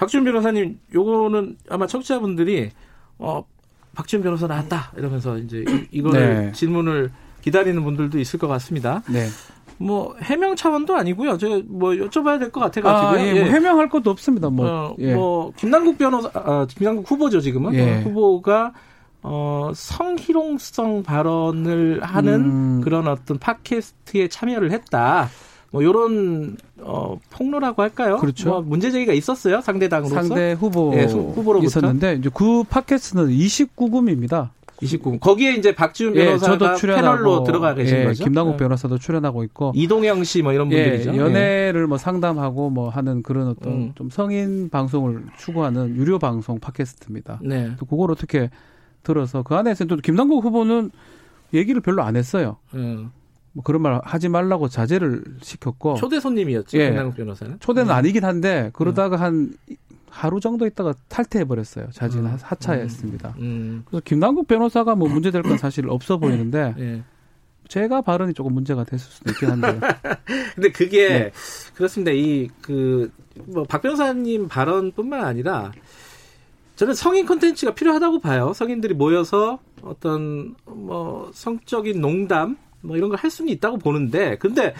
박지훈 변호사님, 요거는 아마 청취자분들이 어 박지훈 변호사 나왔다 이러면서 이제 이거를 네. 질문을 기다리는 분들도 있을 것 같습니다. 네. 뭐 해명 차원도 아니고요. 제가 뭐 여쭤봐야 될 것 같아가지고 아, 예, 뭐 예. 해명할 것도 없습니다. 뭐, 어, 예. 뭐 김남국 변호사, 아, 김남국 후보죠 지금은 예. 어, 후보가 어, 성희롱성 발언을 하는 음. 그런 어떤 팟캐스트에 참여를 했다. 뭐 요런 어 폭로라고 할까요? 그렇죠. 뭐 문제 제기가 있었어요 상대 당으로서 상대 후보 예, 후보로 있었는데 이제 그 팟캐스트는 29금입니다. 29. 거기에 이제 박지훈 예, 변호사가 예, 패널로 들어가 계신 예, 거죠. 김남국 네. 변호사도 출연하고 있고 이동영 씨 뭐 이런 예, 분들이죠. 예, 연애를 뭐 상담하고 뭐 하는 그런 어떤 음. 좀 성인 방송을 추구하는 유료 방송 팟캐스트입니다. 네. 또 그걸 어떻게 들어서 그 안에서 또 김남국 후보는 얘기를 별로 안 했어요. 음. 뭐 그런 말 하지 말라고 자제를 시켰고 초대 손님이었죠. 예. 김남국 변호사는 초대는 음. 아니긴 한데 그러다가 음. 한 하루 정도 있다가 탈퇴해 버렸어요. 자진는 음. 하차했습니다. 음. 음. 그래서 김남국 변호사가 뭐 문제될 건 사실 없어 보이는데 예. 제가 발언이 조금 문제가 됐을 수도 있긴 한데. 근데 그게 네. 그렇습니다. 이 그 뭐 박 변호사님 발언뿐만 아니라 저는 성인 콘텐츠가 필요하다고 봐요. 성인들이 모여서 어떤 뭐 성적인 농담 뭐 이런 걸 할 수는 있다고 보는데 근데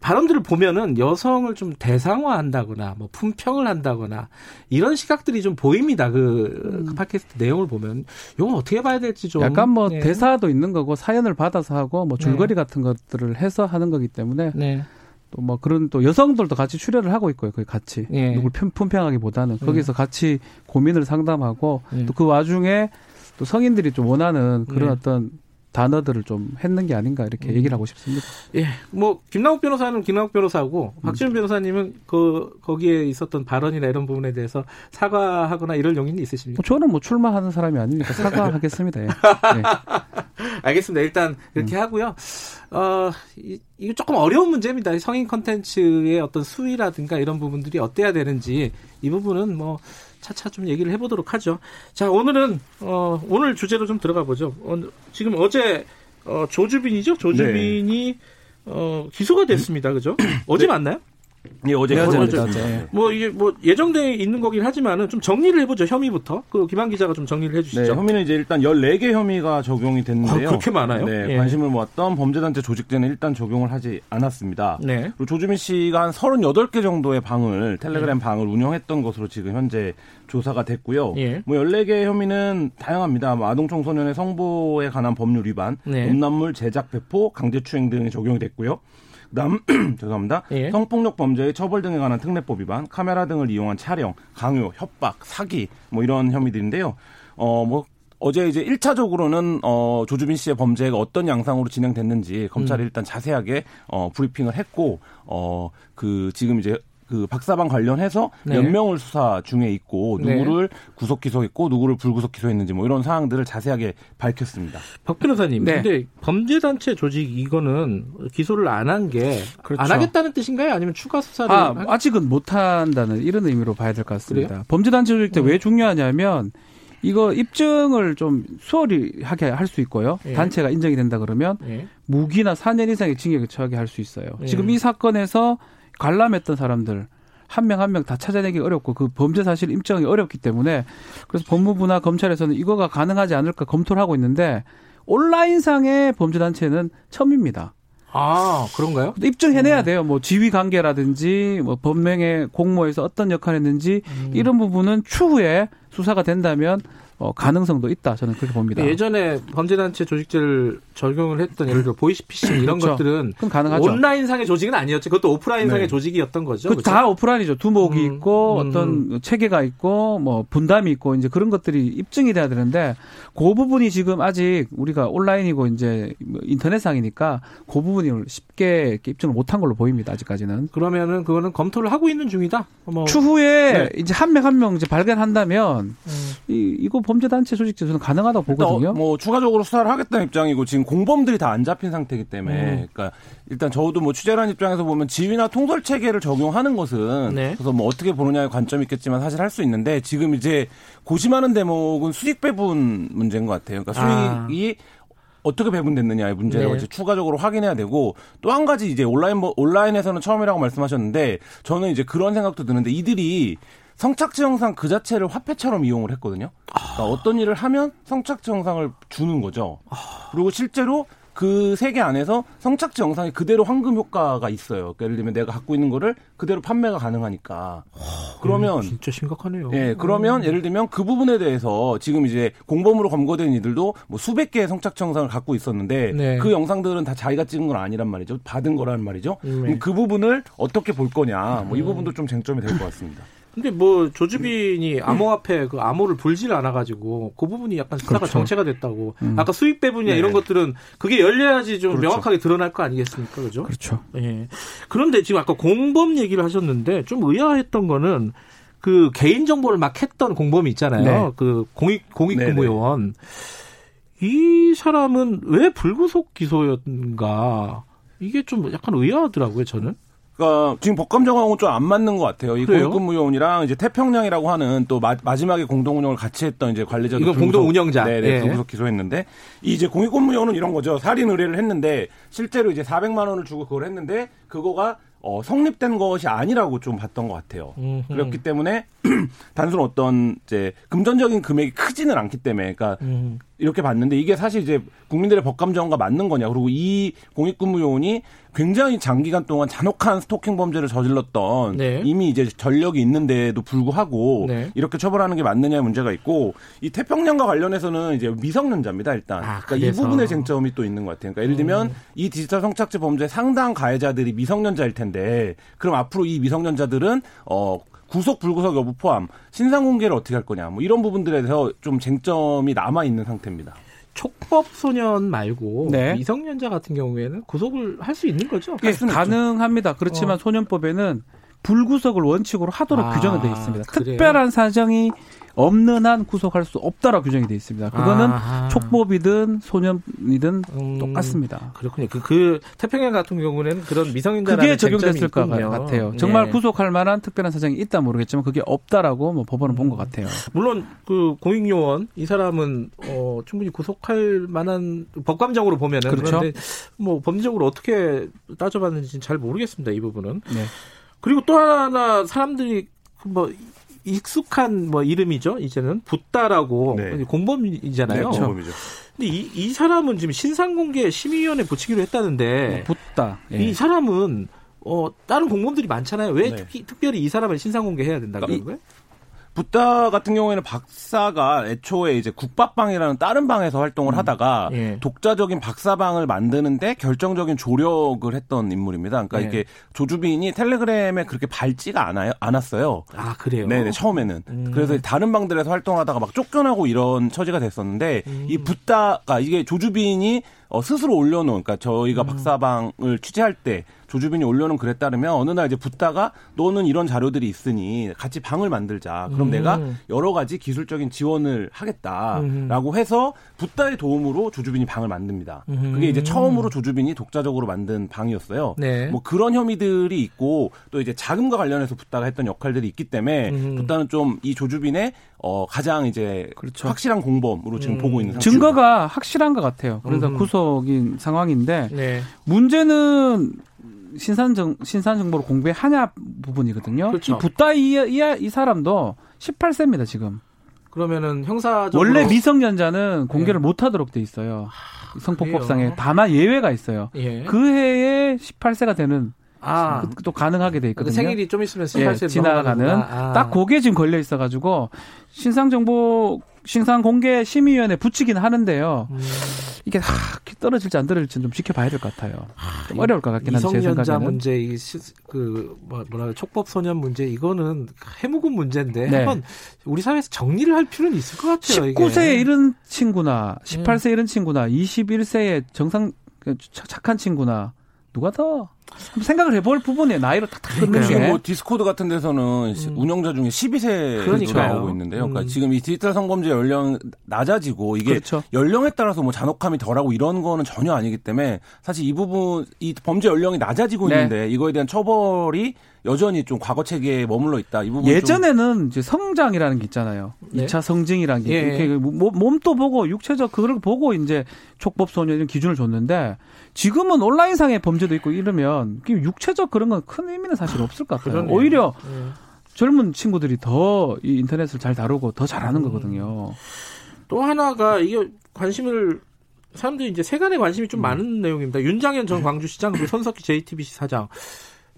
발언들을 보면은 여성을 좀 대상화한다거나 뭐 품평을 한다거나 이런 시각들이 좀 보입니다. 그, 음. 그 팟캐스트 내용을 보면 이건 어떻게 봐야 될지 좀 약간 뭐 네. 대사도 있는 거고 사연을 받아서 하고 뭐 줄거리 네. 같은 것들을 해서 하는 거기 때문에 네. 또뭐 그런 또 여성들도 같이 출연을 하고 있고요. 거기 같이 네. 누굴 품평하기보다는 네. 거기서 같이 고민을 상담하고 네. 또그 와중에 또 성인들이 좀 원하는 그런 어떤 단어들을 좀 했는 게 아닌가 이렇게 음. 얘기를 하고 싶습니다. 예, 뭐 김남욱 변호사는 김남욱 변호사고 음. 박지훈 변호사님은 그 거기에 있었던 발언이나 이런 부분에 대해서 사과하거나 이럴 용의는 있으십니까? 뭐 저는 뭐 출마하는 사람이 아니니까 사과하겠습니다. 예. 네. 알겠습니다. 일단 이렇게 음. 하고요. 어, 이, 이거 조금 어려운 문제입니다. 성인 컨텐츠의 어떤 수위라든가 이런 부분들이 어때야 되는지 이 부분은 뭐 차차 좀 얘기를 해보도록 하죠. 자, 오늘은, 어, 오늘 주제로 좀 들어가 보죠. 어, 지금 어제, 어, 조주빈이죠? 조주빈이, 네. 어, 기소가 됐습니다. 그죠? 어제 네. 맞나요? 예, 어제 네, 어제 네. 뭐 이게 뭐 예정돼 있는 거긴 하지만은 좀 정리를 해보죠 혐의부터. 그 김한 기자가 좀 정리를 해주시죠. 네, 혐의는 이제 일단 14개 혐의가 적용이 됐는데요. 아, 그렇게 많아요? 네, 예. 관심을 모았던 범죄단체 조직제는 일단 적용을 하지 않았습니다. 네. 그리고 조주민 씨가 한 38개 정도의 방을 텔레그램 네. 방을 운영했던 것으로 지금 현재 조사가 됐고요. 예. 뭐 14개 혐의는 다양합니다. 뭐 아동 청소년의 성보에 관한 법률 위반, 네. 음란물 제작 배포, 강제추행 등이 적용이 됐고요. 그다음 죄송합니다. 예. 성폭력 범죄의 처벌 등에 관한 특례법 위반, 카메라 등을 이용한 촬영, 강요, 협박, 사기 뭐 이런 혐의들인데요. 어뭐 어제 이제 1차적으로는 어 조주빈 씨의 범죄가 어떤 양상으로 진행됐는지 검찰이 음. 일단 자세하게 어 브리핑을 했고 어그 지금 이제 그 박사방 관련해서 네. 몇 명을 수사 중에 있고 네. 누구를 네. 구속 기소했고 누구를 불구속 기소했는지 뭐 이런 사항들을 자세하게 밝혔습니다. 박 변호사님, 네. 근데 범죄 단체 조직 이거는 기소를 안 한 게안 그렇죠. 하겠다는 뜻인가요? 아니면 추가 수사를 아, 하... 아직은 못 한다는 이런 의미로 봐야 될 것 같습니다. 범죄 단체 조직 때왜 음. 중요하냐면 이거 입증을 좀 수월히 하게 할 수 있고요. 예. 단체가 인정이 된다 그러면 예. 무기나 4년 이상의 징역에 처하게 할 수 있어요. 예. 지금 이 사건에서 관람했던 사람들 한 명 한 명 다 찾아내기 어렵고 그 범죄 사실 입증이 어렵기 때문에 그래서 법무부나 검찰에서는 이거가 가능하지 않을까 검토를 하고 있는데 온라인상의 범죄 단체는 처음입니다. 아, 그런가요? 입증해내야 음. 돼요. 뭐 지휘 관계라든지 뭐 법명의 공모에서 어떤 역할을 했는지 음. 이런 부분은 추후에 수사가 된다면 어, 가능성도 있다 저는 그렇게 봅니다. 예전에 범죄단체 조직제를 적용을 했던 예를 들어 보이스피싱 이런 그렇죠. 것들은 가능하죠. 온라인 상의 조직은 아니었죠. 그것도 오프라인 상의 네. 조직이었던 거죠. 그다 그렇죠? 오프라인이죠. 두목이 음, 있고 음. 어떤 체계가 있고 뭐 분담이 있고 이제 그런 것들이 입증이 돼야 되는데 그 부분이 지금 아직 우리가 온라인이고 이제 뭐 인터넷상이니까 그 부분이 쉽게 입증을 못한 걸로 보입니다. 아직까지는. 그러면은 그거는 검토를 하고 있는 중이다. 뭐. 추후에 네. 이제 한 명 한명 이제 발견한다면 음. 이 이거 범죄단체 조직제 저는 가능하다고 보거든요. 뭐 추가적으로 수사를 하겠다는 입장이고 지금 공범들이 다 안 잡힌 상태이기 때문에 음. 그러니까 일단 저도 뭐 취재라는 입장에서 보면 지휘나 통솔 체계를 적용하는 것은 네. 그래서 뭐 어떻게 보느냐의 관점이 있겠지만 사실 할 수 있는데 지금 이제 고심하는 대목은 수익 배분 문제인 것 같아요. 그러니까 아. 수익이 아. 어떻게 배분됐느냐의 문제를 네. 이제 추가적으로 확인해야 되고 또 한 가지 이제 온라인 뭐 온라인에서는 처음이라고 말씀하셨는데 저는 이제 그런 생각도 드는데 이들이 성착취 영상 그 자체를 화폐처럼 이용을 했거든요. 그러니까 어떤 일을 하면 성착취 영상을 주는 거죠. 그리고 실제로 그 세계 안에서 성착취 영상이 그대로 황금 효과가 있어요. 그러니까 예를 들면 내가 갖고 있는 거를 그대로 판매가 가능하니까. 그러면 음, 진짜 심각하네요. 예, 그러면 음. 예를 들면 그 부분에 대해서 지금 이제 공범으로 검거된 이들도 뭐 수백 개의 성착취 영상을 갖고 있었는데 네. 그 영상들은 다 자기가 찍은 건 아니란 말이죠. 받은 거라는 말이죠. 네. 그 부분을 어떻게 볼 거냐. 뭐 이 부분도 좀 쟁점이 될 것 같습니다. 근데 뭐 조주빈이 암호화폐 그 암호를 불질 않아가지고 그 부분이 약간 수사가 그렇죠. 정체가 됐다고. 음. 아까 수익 배분이나 네. 이런 것들은 그게 열려야지 좀 그렇죠. 명확하게 드러날 거 아니겠습니까, 그죠? 그렇죠. 예. 그런데 지금 아까 공범 얘기를 하셨는데 좀 의아했던 거는 그 개인 정보를 막 했던 공범이 있잖아요. 네. 그 공익 공익근무요원. 이 사람은 왜 불구속 기소였는가? 이게 좀 약간 의아하더라고요, 저는. 그러니까 지금 법감 정하고는 좀안 맞는 것 같아요. 이 공익근무요원이랑 이제 태평양이라고 하는 또 마, 지막에 공동 운영을 같이 했던 이제 관리자도 이거 공동 운영자 네, 네, 예. 불구속 기소했는데 이 이제 공익근무요원은 이런 거죠. 살인 의뢰를 했는데 실제로 이제 400만 원을 주고 그걸 했는데 그거가 어, 성립된 것이 아니라고 좀 봤던 것 같아요. 음흠. 그렇기 때문에 단순 어떤 이제 금전적인 금액이 크지는 않기 때문에, 그러니까 음. 이렇게 봤는데 이게 사실 이제 국민들의 법감정과 맞는 거냐. 그리고 이 공익근무요원이 굉장히 장기간 동안 잔혹한 스토킹 범죄를 저질렀던 네. 이미 이제 전력이 있는데도 불구하고 네. 이렇게 처벌하는 게 맞느냐의 문제가 있고 이 태평양과 관련해서는 이제 미성년자입니다 일단 아, 그러니까 이 부분의 쟁점이 또 있는 것 같아요. 그러니까 예를 들면 음. 이 디지털 성착취 범죄 상당 가해자들이 미성년자일 텐데 그럼 앞으로 이 미성년자들은 어 구속 불구속 여부 포함 신상 공개를 어떻게 할 거냐 뭐 이런 부분들에 대해서 좀 쟁점이 남아 있는 상태입니다. 촉법 소년 말고 네. 미성년자 같은 경우에는 구속을 할 수 있는 거죠? 예, 가능합니다. 그렇지만 어. 소년법에는 불구속을 원칙으로 하도록 아, 규정이 되어 있습니다. 그래요? 특별한 사정이 없는 한 구속할 수 없다라고 규정이 되어 있습니다. 그거는 아하. 촉법이든 소년이든 음, 똑같습니다. 그렇군요. 그, 그 태평양 같은 경우는 그런 미성년자라는 그게 적용됐을 것 같아요. 정말 네. 구속할 만한 특별한 사정이 있다 모르겠지만 그게 없다라고 뭐 법원은 본 것 같아요. 물론 그 공익요원 이 사람은 어, 충분히 구속할 만한 법감적으로 보면은 그렇죠. 그런데 뭐 법리적으로 어떻게 따져봤는지 잘 모르겠습니다. 이 부분은. 네. 그리고 또 하나 사람들이 뭐 익숙한 뭐 이름이죠. 이제는 붓다라고 네. 공범이잖아요. 네, 공범이죠. 근데 이, 이 사람은 지금 신상공개 심의위원회 붙이기로 했다는데 네, 붓다. 예. 이 사람은 어 다른 공범들이 많잖아요. 왜 네. 특히, 특별히 이 사람을 신상공개해야 된다 그러는 거예요? 붓다 같은 경우에는 박사가 애초에 이제 국밥방이라는 다른 방에서 활동을 음. 하다가 예. 독자적인 박사방을 만드는데 결정적인 조력을 했던 인물입니다. 그러니까 예. 이게 조주빈이 텔레그램에 그렇게 밝지가 않아요, 않았어요. 아 그래요? 네네 처음에는. 음. 그래서 다른 방들에서 활동하다가 막 쫓겨나고 이런 처지가 됐었는데 음. 이 붓다가 이게 조주빈이 어, 스스로 올려놓은, 그러니까 저희가 음. 박사방을 취재할 때 조주빈이 올려놓은 글에 따르면 어느 날 이제 붙다가 너는 이런 자료들이 있으니 같이 방을 만들자. 그럼 음. 내가 여러 가지 기술적인 지원을 하겠다라고 음. 해서 붙다의 도움으로 조주빈이 방을 만듭니다. 음. 그게 이제 처음으로 조주빈이 독자적으로 만든 방이었어요. 네. 뭐 그런 혐의들이 있고 또 이제 자금과 관련해서 붙다가 했던 역할들이 있기 때문에 음. 붙다는 좀 이 조주빈의 어, 가장 이제 그렇죠. 확실한 공범으로 지금 음. 보고 있는 상태입니다. 증거가 확실한 것 같아요. 그래서 음. 구속인 상황인데 네. 문제는 신산 정 신산 정보를 공개하냐 부분이거든요. 그렇죠. 이 붓다 이, 이, 이 사람도 18세입니다 지금. 그러면은 형사적으로 원래 미성년자는 공개를 네. 못하도록 돼 있어요. 아, 성폭법상에 다만 예외가 있어요. 예. 그 해에 18세가 되는 아. 그, 또 가능하게 돼 있거든요. 생일이 좀 있으면 18세 예, 지나가는 아. 딱 그게 지금 걸려 있어 가지고 신상 정보 신상 공개 심의위원회 붙이긴 하는데요. 음. 이게 하, 떨어질지 안 떨어질지 좀 지켜봐야 될 것 같아요. 좀 어려울 것 같긴 한데 제 생각에는. 문제, 이 그, 뭐, 뭐라 촉법 소년 문제, 이거는 해묵은 문제인데 네. 한번 우리 사회에서 정리를 할 필요는 있을 것 같아요. 19세에 이런 친구나, 18세 에 이런 친구나, 21세에 정상, 그 착한 친구나, 누가 더 생각을 해볼 부분에 나이를 탁탁 끊는 게. 뭐 디스코드 같은 데서는 음. 운영자 중에 12세로 나오고 있는데요. 그러니까 음. 지금 이 디지털 성범죄 연령 낮아지고 이게 그렇죠. 연령에 따라서 뭐 잔혹함이 덜하고 이런 거는 전혀 아니기 때문에 사실 이 부분 이 범죄 연령이 낮아지고 네. 있는데 이거에 대한 처벌이 여전히 좀 과거 체계에 머물러 있다. 이 부분 예전에는 이제 성장이라는 게 있잖아요. 네. 2차 성징이라는 게 예. 이렇게 몸도 보고 육체적 그걸 보고 이제 촉법 소년 이런 기준을 줬는데 지금은 온라인상의 범죄도 있고 이러면 육체적 그런 건 큰 의미는 사실 없을 것 같아요. 그러네요. 오히려 네. 젊은 친구들이 더 이 인터넷을 잘 다루고 더 잘하는 음. 거거든요. 또 하나가 이게 관심을 사람들이 이제 세간에 관심이 좀 음. 많은 내용입니다. 윤장현 전 광주시장 그리고 손석희 JTBC 사장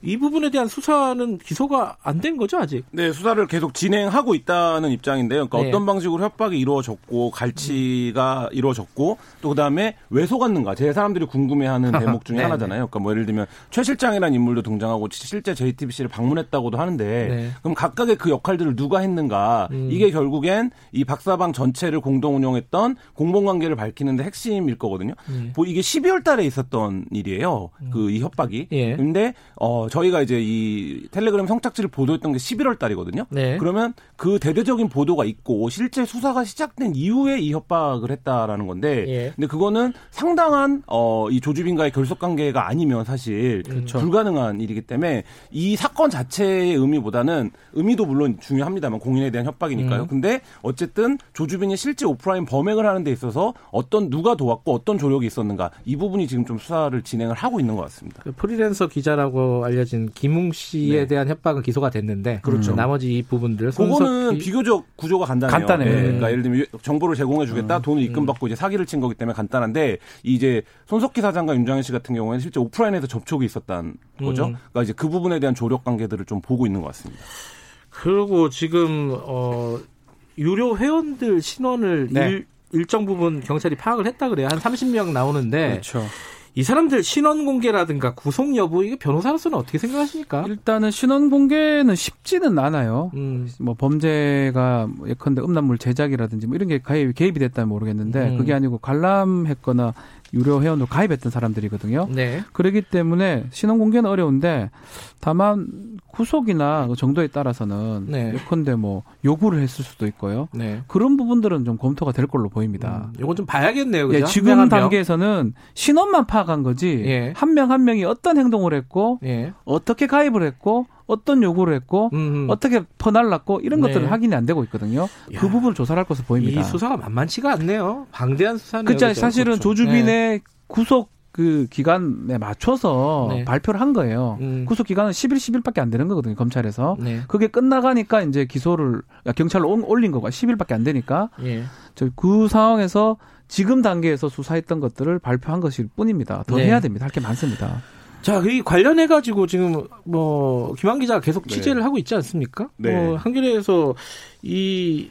이 부분에 대한 수사는 기소가 안 된 거죠 아직? 네, 수사를 계속 진행하고 있다는 입장인데요. 그러니까 네. 어떤 방식으로 협박이 이루어졌고 갈치가 음. 이루어졌고 또 그다음에 왜 속았는가 제 사람들이 궁금해하는 대목 중에 네, 하나잖아요. 그러니까 뭐 예를 들면 최 실장이라는 인물도 등장하고 실제 JTBC를 방문했다고도 하는데 네. 그럼 각각의 그 역할들을 누가 했는가 음. 이게 결국엔 이 박사방 전체를 공동 운영했던 공범관계를 밝히는데 핵심일 거거든요. 네. 뭐 이게 12월 달에 있었던 일이에요. 음. 그이 협박이. 예. 근데 어 저희가 이제 이 텔레그램 성착취를 보도했던 게 11월 달이거든요. 네. 그러면 그 대대적인 보도가 있고 실제 수사가 시작된 이후에 이 협박을 했다라는 건데 예. 근데 그거는 상당한 어 이 조주빈과의 결속 관계가 아니면 사실 그렇죠. 불가능한 일이기 때문에 이 사건 자체의 의미보다는 의미도 물론 중요합니다만 공인에 대한 협박이니까요. 음. 근데 어쨌든 조주빈이 실제 오프라인 범행을 하는 데 있어서 어떤 누가 도왔고 어떤 조력이 있었는가 이 부분이 지금 좀 수사를 진행을 하고 있는 것 같습니다. 그 프리랜서 기자라고 알려 알려진 김웅 씨에 네. 대한 협박은 기소가 됐는데 그렇죠. 나머지 이 부분들 그거는 비교적 구조가 간단해요. 간단해. 네. 그러니까 예를 들면 정보를 제공해 주겠다. 음. 돈을 입금 받고 이제 사기를 친 거기 때문에 간단한데 이제 손석희 사장과 윤장현 씨 같은 경우에는 실제 오프라인에서 접촉이 있었다는 거죠. 음. 그러니까 이제 그 부분에 대한 조력 관계들을 좀 보고 있는 것 같습니다. 그리고 지금 어 유료 회원들 신원을 네. 일, 일정 부분 경찰이 파악을 했다 그래요. 한 30명 나오는데 그렇죠. 이 사람들 신원 공개라든가 구속 여부 이게 변호사로서는 어떻게 생각하십니까? 일단은 신원 공개는 쉽지는 않아요. 음. 뭐 범죄가 뭐 예컨대 음란물 제작이라든지 뭐 이런 게 가입, 개입이 됐다면 모르겠는데 음. 그게 아니고 관람했거나 유료 회원으로 가입했던 사람들이거든요. 네. 그렇기 때문에 신원 공개는 어려운데 다만 구속이나 그 정도에 따라서는 네. 예컨대 뭐 요구를 했을 수도 있고요. 네. 그런 부분들은 좀 검토가 될 걸로 보입니다. 음, 이건 좀 봐야겠네요. 그죠? 예, 지금 한 단계에서는 신원만 파악한 거지 예. 한명 한 명이 어떤 행동을 했고 예. 어떻게 가입을 했고 어떤 요구를 했고 음흠. 어떻게 퍼날랐고 이런 네. 것들은 확인이 안 되고 있거든요. 야, 그 부분을 조사할 를 것으로 보입니다. 이 수사가 만만치가 않네요. 방대한 수사네요. 그렇죠. 사실은 그렇죠. 조주빈의 네. 구속 그 기간에 맞춰서 네. 발표를 한 거예요. 음. 구속 기간은 10일, 10일밖에 안 되는 거거든요, 검찰에서. 네. 그게 끝나가니까 이제 기소를 경찰로 올린 거가 10일밖에 안 되니까. 예. 그 상황에서 지금 단계에서 수사했던 것들을 발표한 것일 뿐입니다. 더 네. 해야 됩니다. 할 게 많습니다. 자, 이 관련해 가지고 지금 뭐 김한 기자가 계속 네. 취재를 네. 하고 있지 않습니까? 네. 뭐 한겨레에서 이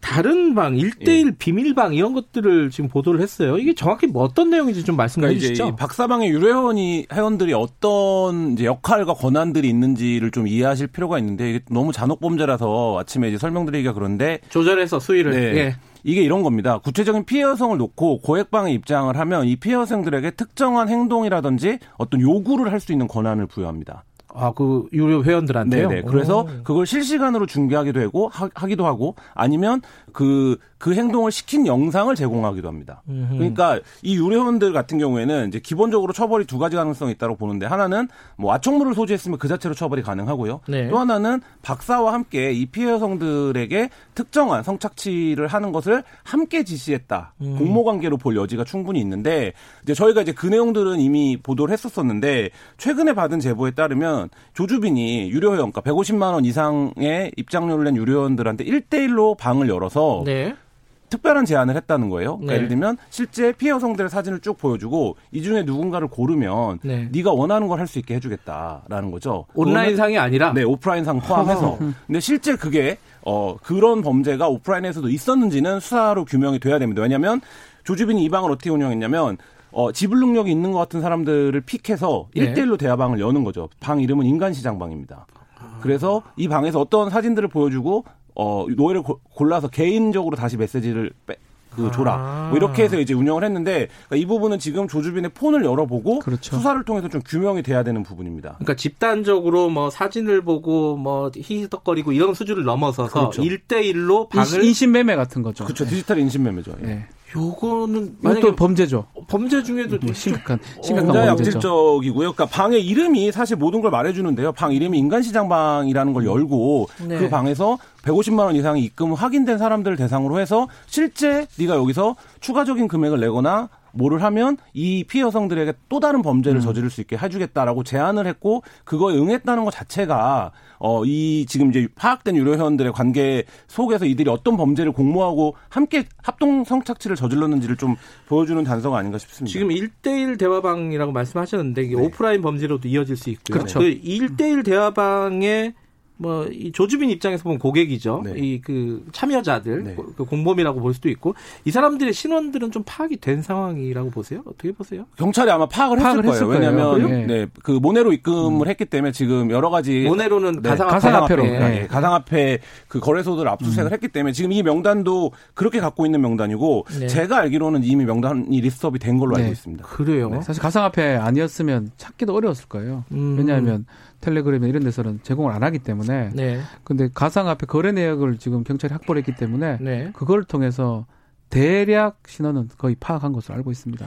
다른 방, 1대1 예. 비밀방 이런 것들을 지금 보도를 했어요. 이게 정확히 뭐 어떤 내용인지 좀 말씀해 그러니까 주시죠. 박사방의 유료 회원이 회원들이 어떤 이제 역할과 권한들이 있는지를 좀 이해하실 필요가 있는데 이게 너무 잔혹 범죄라서 아침에 이제 설명드리기가 그런데 조절해서 수위를 네. 예. 이게 이런 겁니다. 구체적인 피해 여성을 놓고 고액방에 입장을 하면 이 피해 여성들에게 특정한 행동이라든지 어떤 요구를 할 수 있는 권한을 부여합니다. 아, 그 유료 회원들한테요? 네 그래서 오. 그걸 실시간으로 중계하기도 하고 하, 기도 하고 아니면 그그 행동을 시킨 영상을 제공하기도 합니다. 음흠. 그러니까 이 유료원들 같은 경우에는 이제 기본적으로 처벌이 두 가지 가능성이 있다고 보는데 하나는 뭐 아총물을 소지했으면 그 자체로 처벌이 가능하고요. 네. 또 하나는 박사와 함께 이 피해 여성들에게 특정한 성착취를 하는 것을 함께 지시했다. 음. 공모 관계로 볼 여지가 충분히 있는데 이제 저희가 이제 그 내용들은 이미 보도를 했었었는데 최근에 받은 제보에 따르면 조주빈이 유료 회원가 150만 원 이상의 입장료를 낸 유료원들한테 1대1로 방을 열어서 네. 특별한 제안을 했다는 거예요. 그러니까 네. 예를 들면 실제 피해 여성들의 사진을 쭉 보여주고 이 중에 누군가를 고르면 네. 가 원하는 걸 할 수 있게 해주겠다라는 거죠. 온라인상이 아니라 네 오프라인상 포함해서. 근데 실제 그게 어 그런 범죄가 오프라인에서도 있었는지는 수사로 규명이 돼야 됩니다. 왜냐하면 조주빈이 이 방을 어떻게 운영했냐면 어, 지불 능력이 있는 것 같은 사람들을 픽해서 네. 1대1로 대화방을 여는 거죠. 방 이름은 인간시장방입니다. 그래서 이 방에서 어떤 사진들을 보여주고 어, 노예를 고, 골라서 개인적으로 다시 메시지를 빼, 그 줘라. 아. 뭐 이렇게 해서 이제 운영을 했는데 그러니까 이 부분은 지금 조주빈의 폰을 열어보고 그렇죠. 수사를 통해서 좀 규명이 돼야 되는 부분입니다. 그러니까 집단적으로 뭐 사진을 보고 뭐 히덕거리고 이런 수준을 넘어서서 그렇죠. 1대1로 방을 인신매매 같은 거죠. 그렇죠. 디지털 인신매매죠. 예. 네. 요거는 만약에 범죄죠. 범죄 중에도 뭐 심각한 심각한 범죄 양질적이고요. 그러니까 방의 이름이 사실 모든 걸 말해주는데요. 방 이름이 인간시장방이라는 걸 열고 네. 그 방에서 150만 원 이상의 입금 확인된 사람들을 대상으로 해서 실제 네가 여기서 추가적인 금액을 내거나 뭐를 하면 이 피해 여성들에게 또 다른 범죄를 음. 저지를 수 있게 해주겠다라고 제안을 했고 그거에 응했다는 것 자체가 어 이 지금 이제 파악된 유료 회원들의 관계 속에서 이들이 어떤 범죄를 공모하고 함께 합동 성착취를 저질렀는지를 좀 보여주는 단서가 아닌가 싶습니다. 지금 1대1 대화방이라고 말씀하셨는데 이게 네. 오프라인 범죄로도 이어질 수 있고요. 그렇죠. 그 1대1 대화방에 뭐 이 조주빈 입장에서 보면 고객이죠. 네. 이그 참여자들 네. 그 공범이라고 볼 수도 있고 이 사람들의 신원들은 좀 파악이 된 상황이라고 보세요. 어떻게 보세요? 경찰이 아마 파악을, 파악을 했을, 거예요. 왜냐하면 네. 네. 그 모네로 입금을 음. 했기 때문에 지금 여러 가지 모네로는 네, 가상화폐, 가상화폐로 네. 네. 가상화폐 그 거래소들 압수수색을 음. 했기 때문에 지금 이 명단도 그렇게 갖고 있는 명단이고 네. 제가 알기로는 이미 명단이 리스트업이 된 걸로 알고 있습니다. 그래요. 사실 가상화폐 아니었으면 찾기도 어려웠을 거예요. 음. 왜냐하면 텔레그램 이런 데서는 제공을 안 하기 때문에. 네. 근데 가상화폐 거래 내역을 지금 경찰이 확보를 했기 때문에 네. 그걸 통해서 대략 신원은 거의 파악한 것으로 알고 있습니다.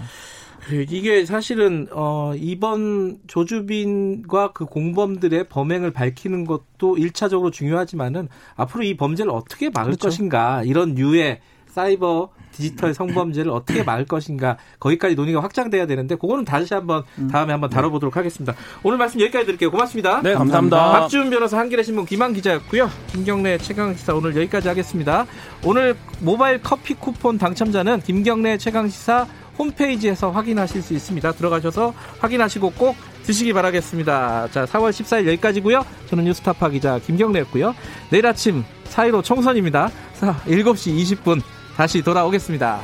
이게 사실은 어 이번 조주빈과 그 공범들의 범행을 밝히는 것도 일차적으로 중요하지만은 앞으로 이 범죄를 어떻게 막을 그렇죠. 것인가 이런 류의 사이버 디지털 성범죄를 어떻게 막을 것인가 거기까지 논의가 확장돼야 되는데 그거는 다시 한번 음. 다음에 한번 다뤄보도록 하겠습니다. 오늘 말씀 여기까지 드릴게요. 고맙습니다. 네, 감사합니다. 박지훈 변호사 한겨레 신문 김한 기자였고요. 김경래 최강 시사 오늘 여기까지 하겠습니다. 오늘 모바일 커피 쿠폰 당첨자는 김경래 최강 시사 홈페이지에서 확인하실 수 있습니다. 들어가셔서 확인하시고 꼭 드시기 바라겠습니다. 자, 4월 14일 여기까지고요. 저는 뉴스타파 기자 김경래였고요. 내일 아침 4.15 총선입니다. 7시 20분 다시 돌아오겠습니다.